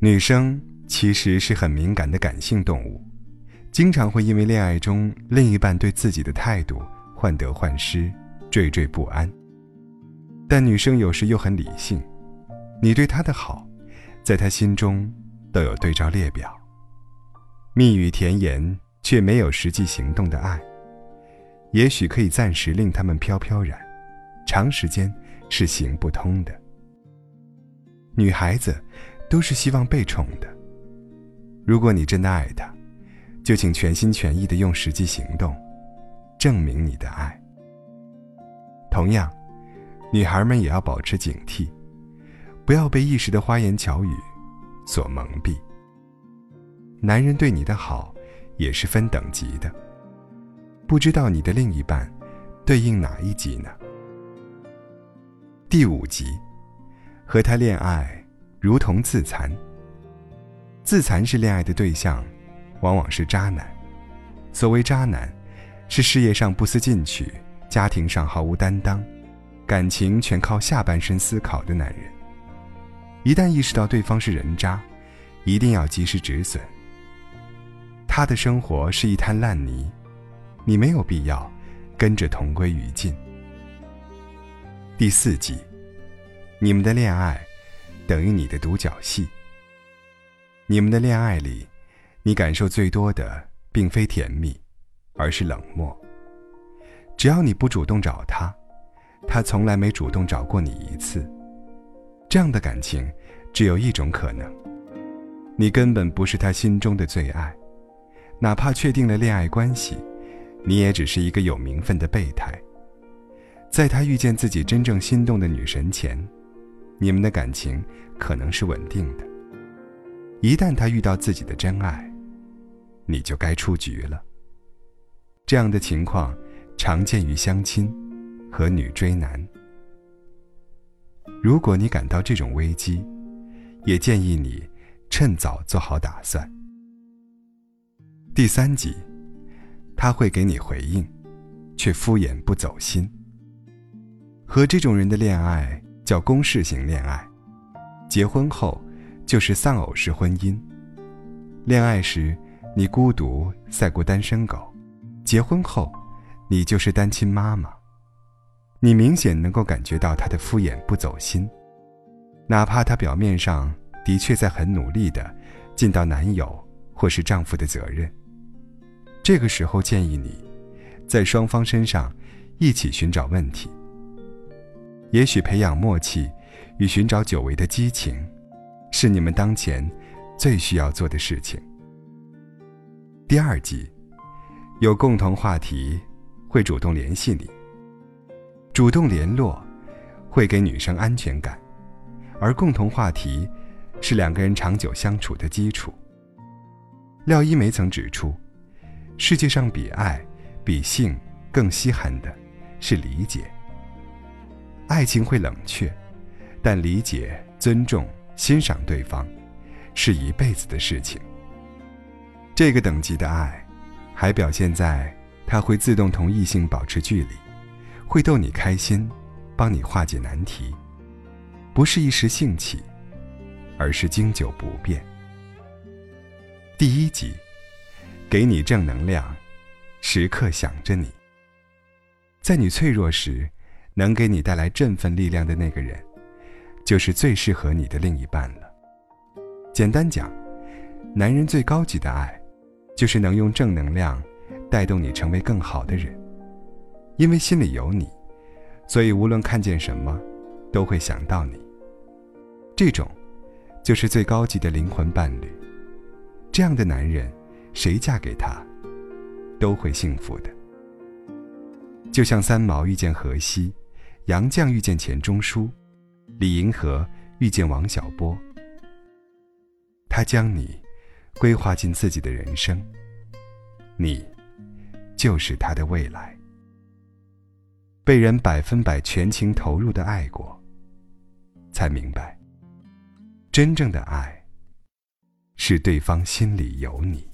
女生其实是很敏感的感性动物，经常会因为恋爱中另一半对自己的态度患得患失、惴惴不安。但女生有时又很理性，你对她的好，在她心中都有对照列表。蜜语甜言却没有实际行动的爱，也许可以暂时令他们飘飘然，长时间是行不通的。女孩子都是希望被宠的。如果你真的爱她，就请全心全意的用实际行动证明你的爱。同样，女孩们也要保持警惕，不要被一时的花言巧语所蒙蔽。男人对你的好也是分等级的，不知道你的另一半对应哪一级呢？第五集。和他恋爱，如同自残。自残是恋爱的对象，往往是渣男。所谓渣男，是事业上不思进取，家庭上毫无担当，感情全靠下半身思考的男人。一旦意识到对方是人渣，一定要及时止损。他的生活是一滩烂泥，你没有必要跟着同归于尽。第四集。你们的恋爱，等于你的独角戏。你们的恋爱里，你感受最多的并非甜蜜，而是冷漠。只要你不主动找他，他从来没主动找过你一次。这样的感情，只有一种可能：你根本不是他心中的最爱。哪怕确定了恋爱关系，你也只是一个有名分的备胎。在他遇见自己真正心动的女神前。你们的感情可能是稳定的，一旦他遇到自己的真爱，你就该出局了。这样的情况常见于相亲和女追男。如果你感到这种危机，也建议你趁早做好打算。第三集，他会给你回应，却敷衍不走心。和这种人的恋爱。叫公式型恋爱，结婚后就是丧偶式婚姻。恋爱时你孤独赛过单身狗，结婚后你就是单亲妈妈。你明显能够感觉到他的敷衍不走心，哪怕他表面上的确在很努力的尽到男友或是丈夫的责任。这个时候建议你，在双方身上一起寻找问题。也许培养默契与寻找久违的激情，是你们当前最需要做的事情。第二集，有共同话题会主动联系你。主动联络会给女生安全感，而共同话题是两个人长久相处的基础。廖一梅曾指出，世界上比爱、比性更稀罕的是理解。爱情会冷却，但理解、尊重、欣赏对方，是一辈子的事情。这个等级的爱，还表现在他会自动同异性保持距离，会逗你开心，帮你化解难题，不是一时兴起，而是经久不变。第一集，给你正能量，时刻想着你，在你脆弱时。能给你带来振奋力量的那个人，就是最适合你的另一半了。简单讲，男人最高级的爱，就是能用正能量带动你成为更好的人。因为心里有你，所以无论看见什么，都会想到你。这种，就是最高级的灵魂伴侣。这样的男人，谁嫁给他，都会幸福的。就像三毛遇见荷西。杨绛遇见钱钟书，李银河遇见王小波。他将你规划进自己的人生，你就是他的未来。被人百分百全情投入的爱过，才明白，真正的爱是对方心里有你。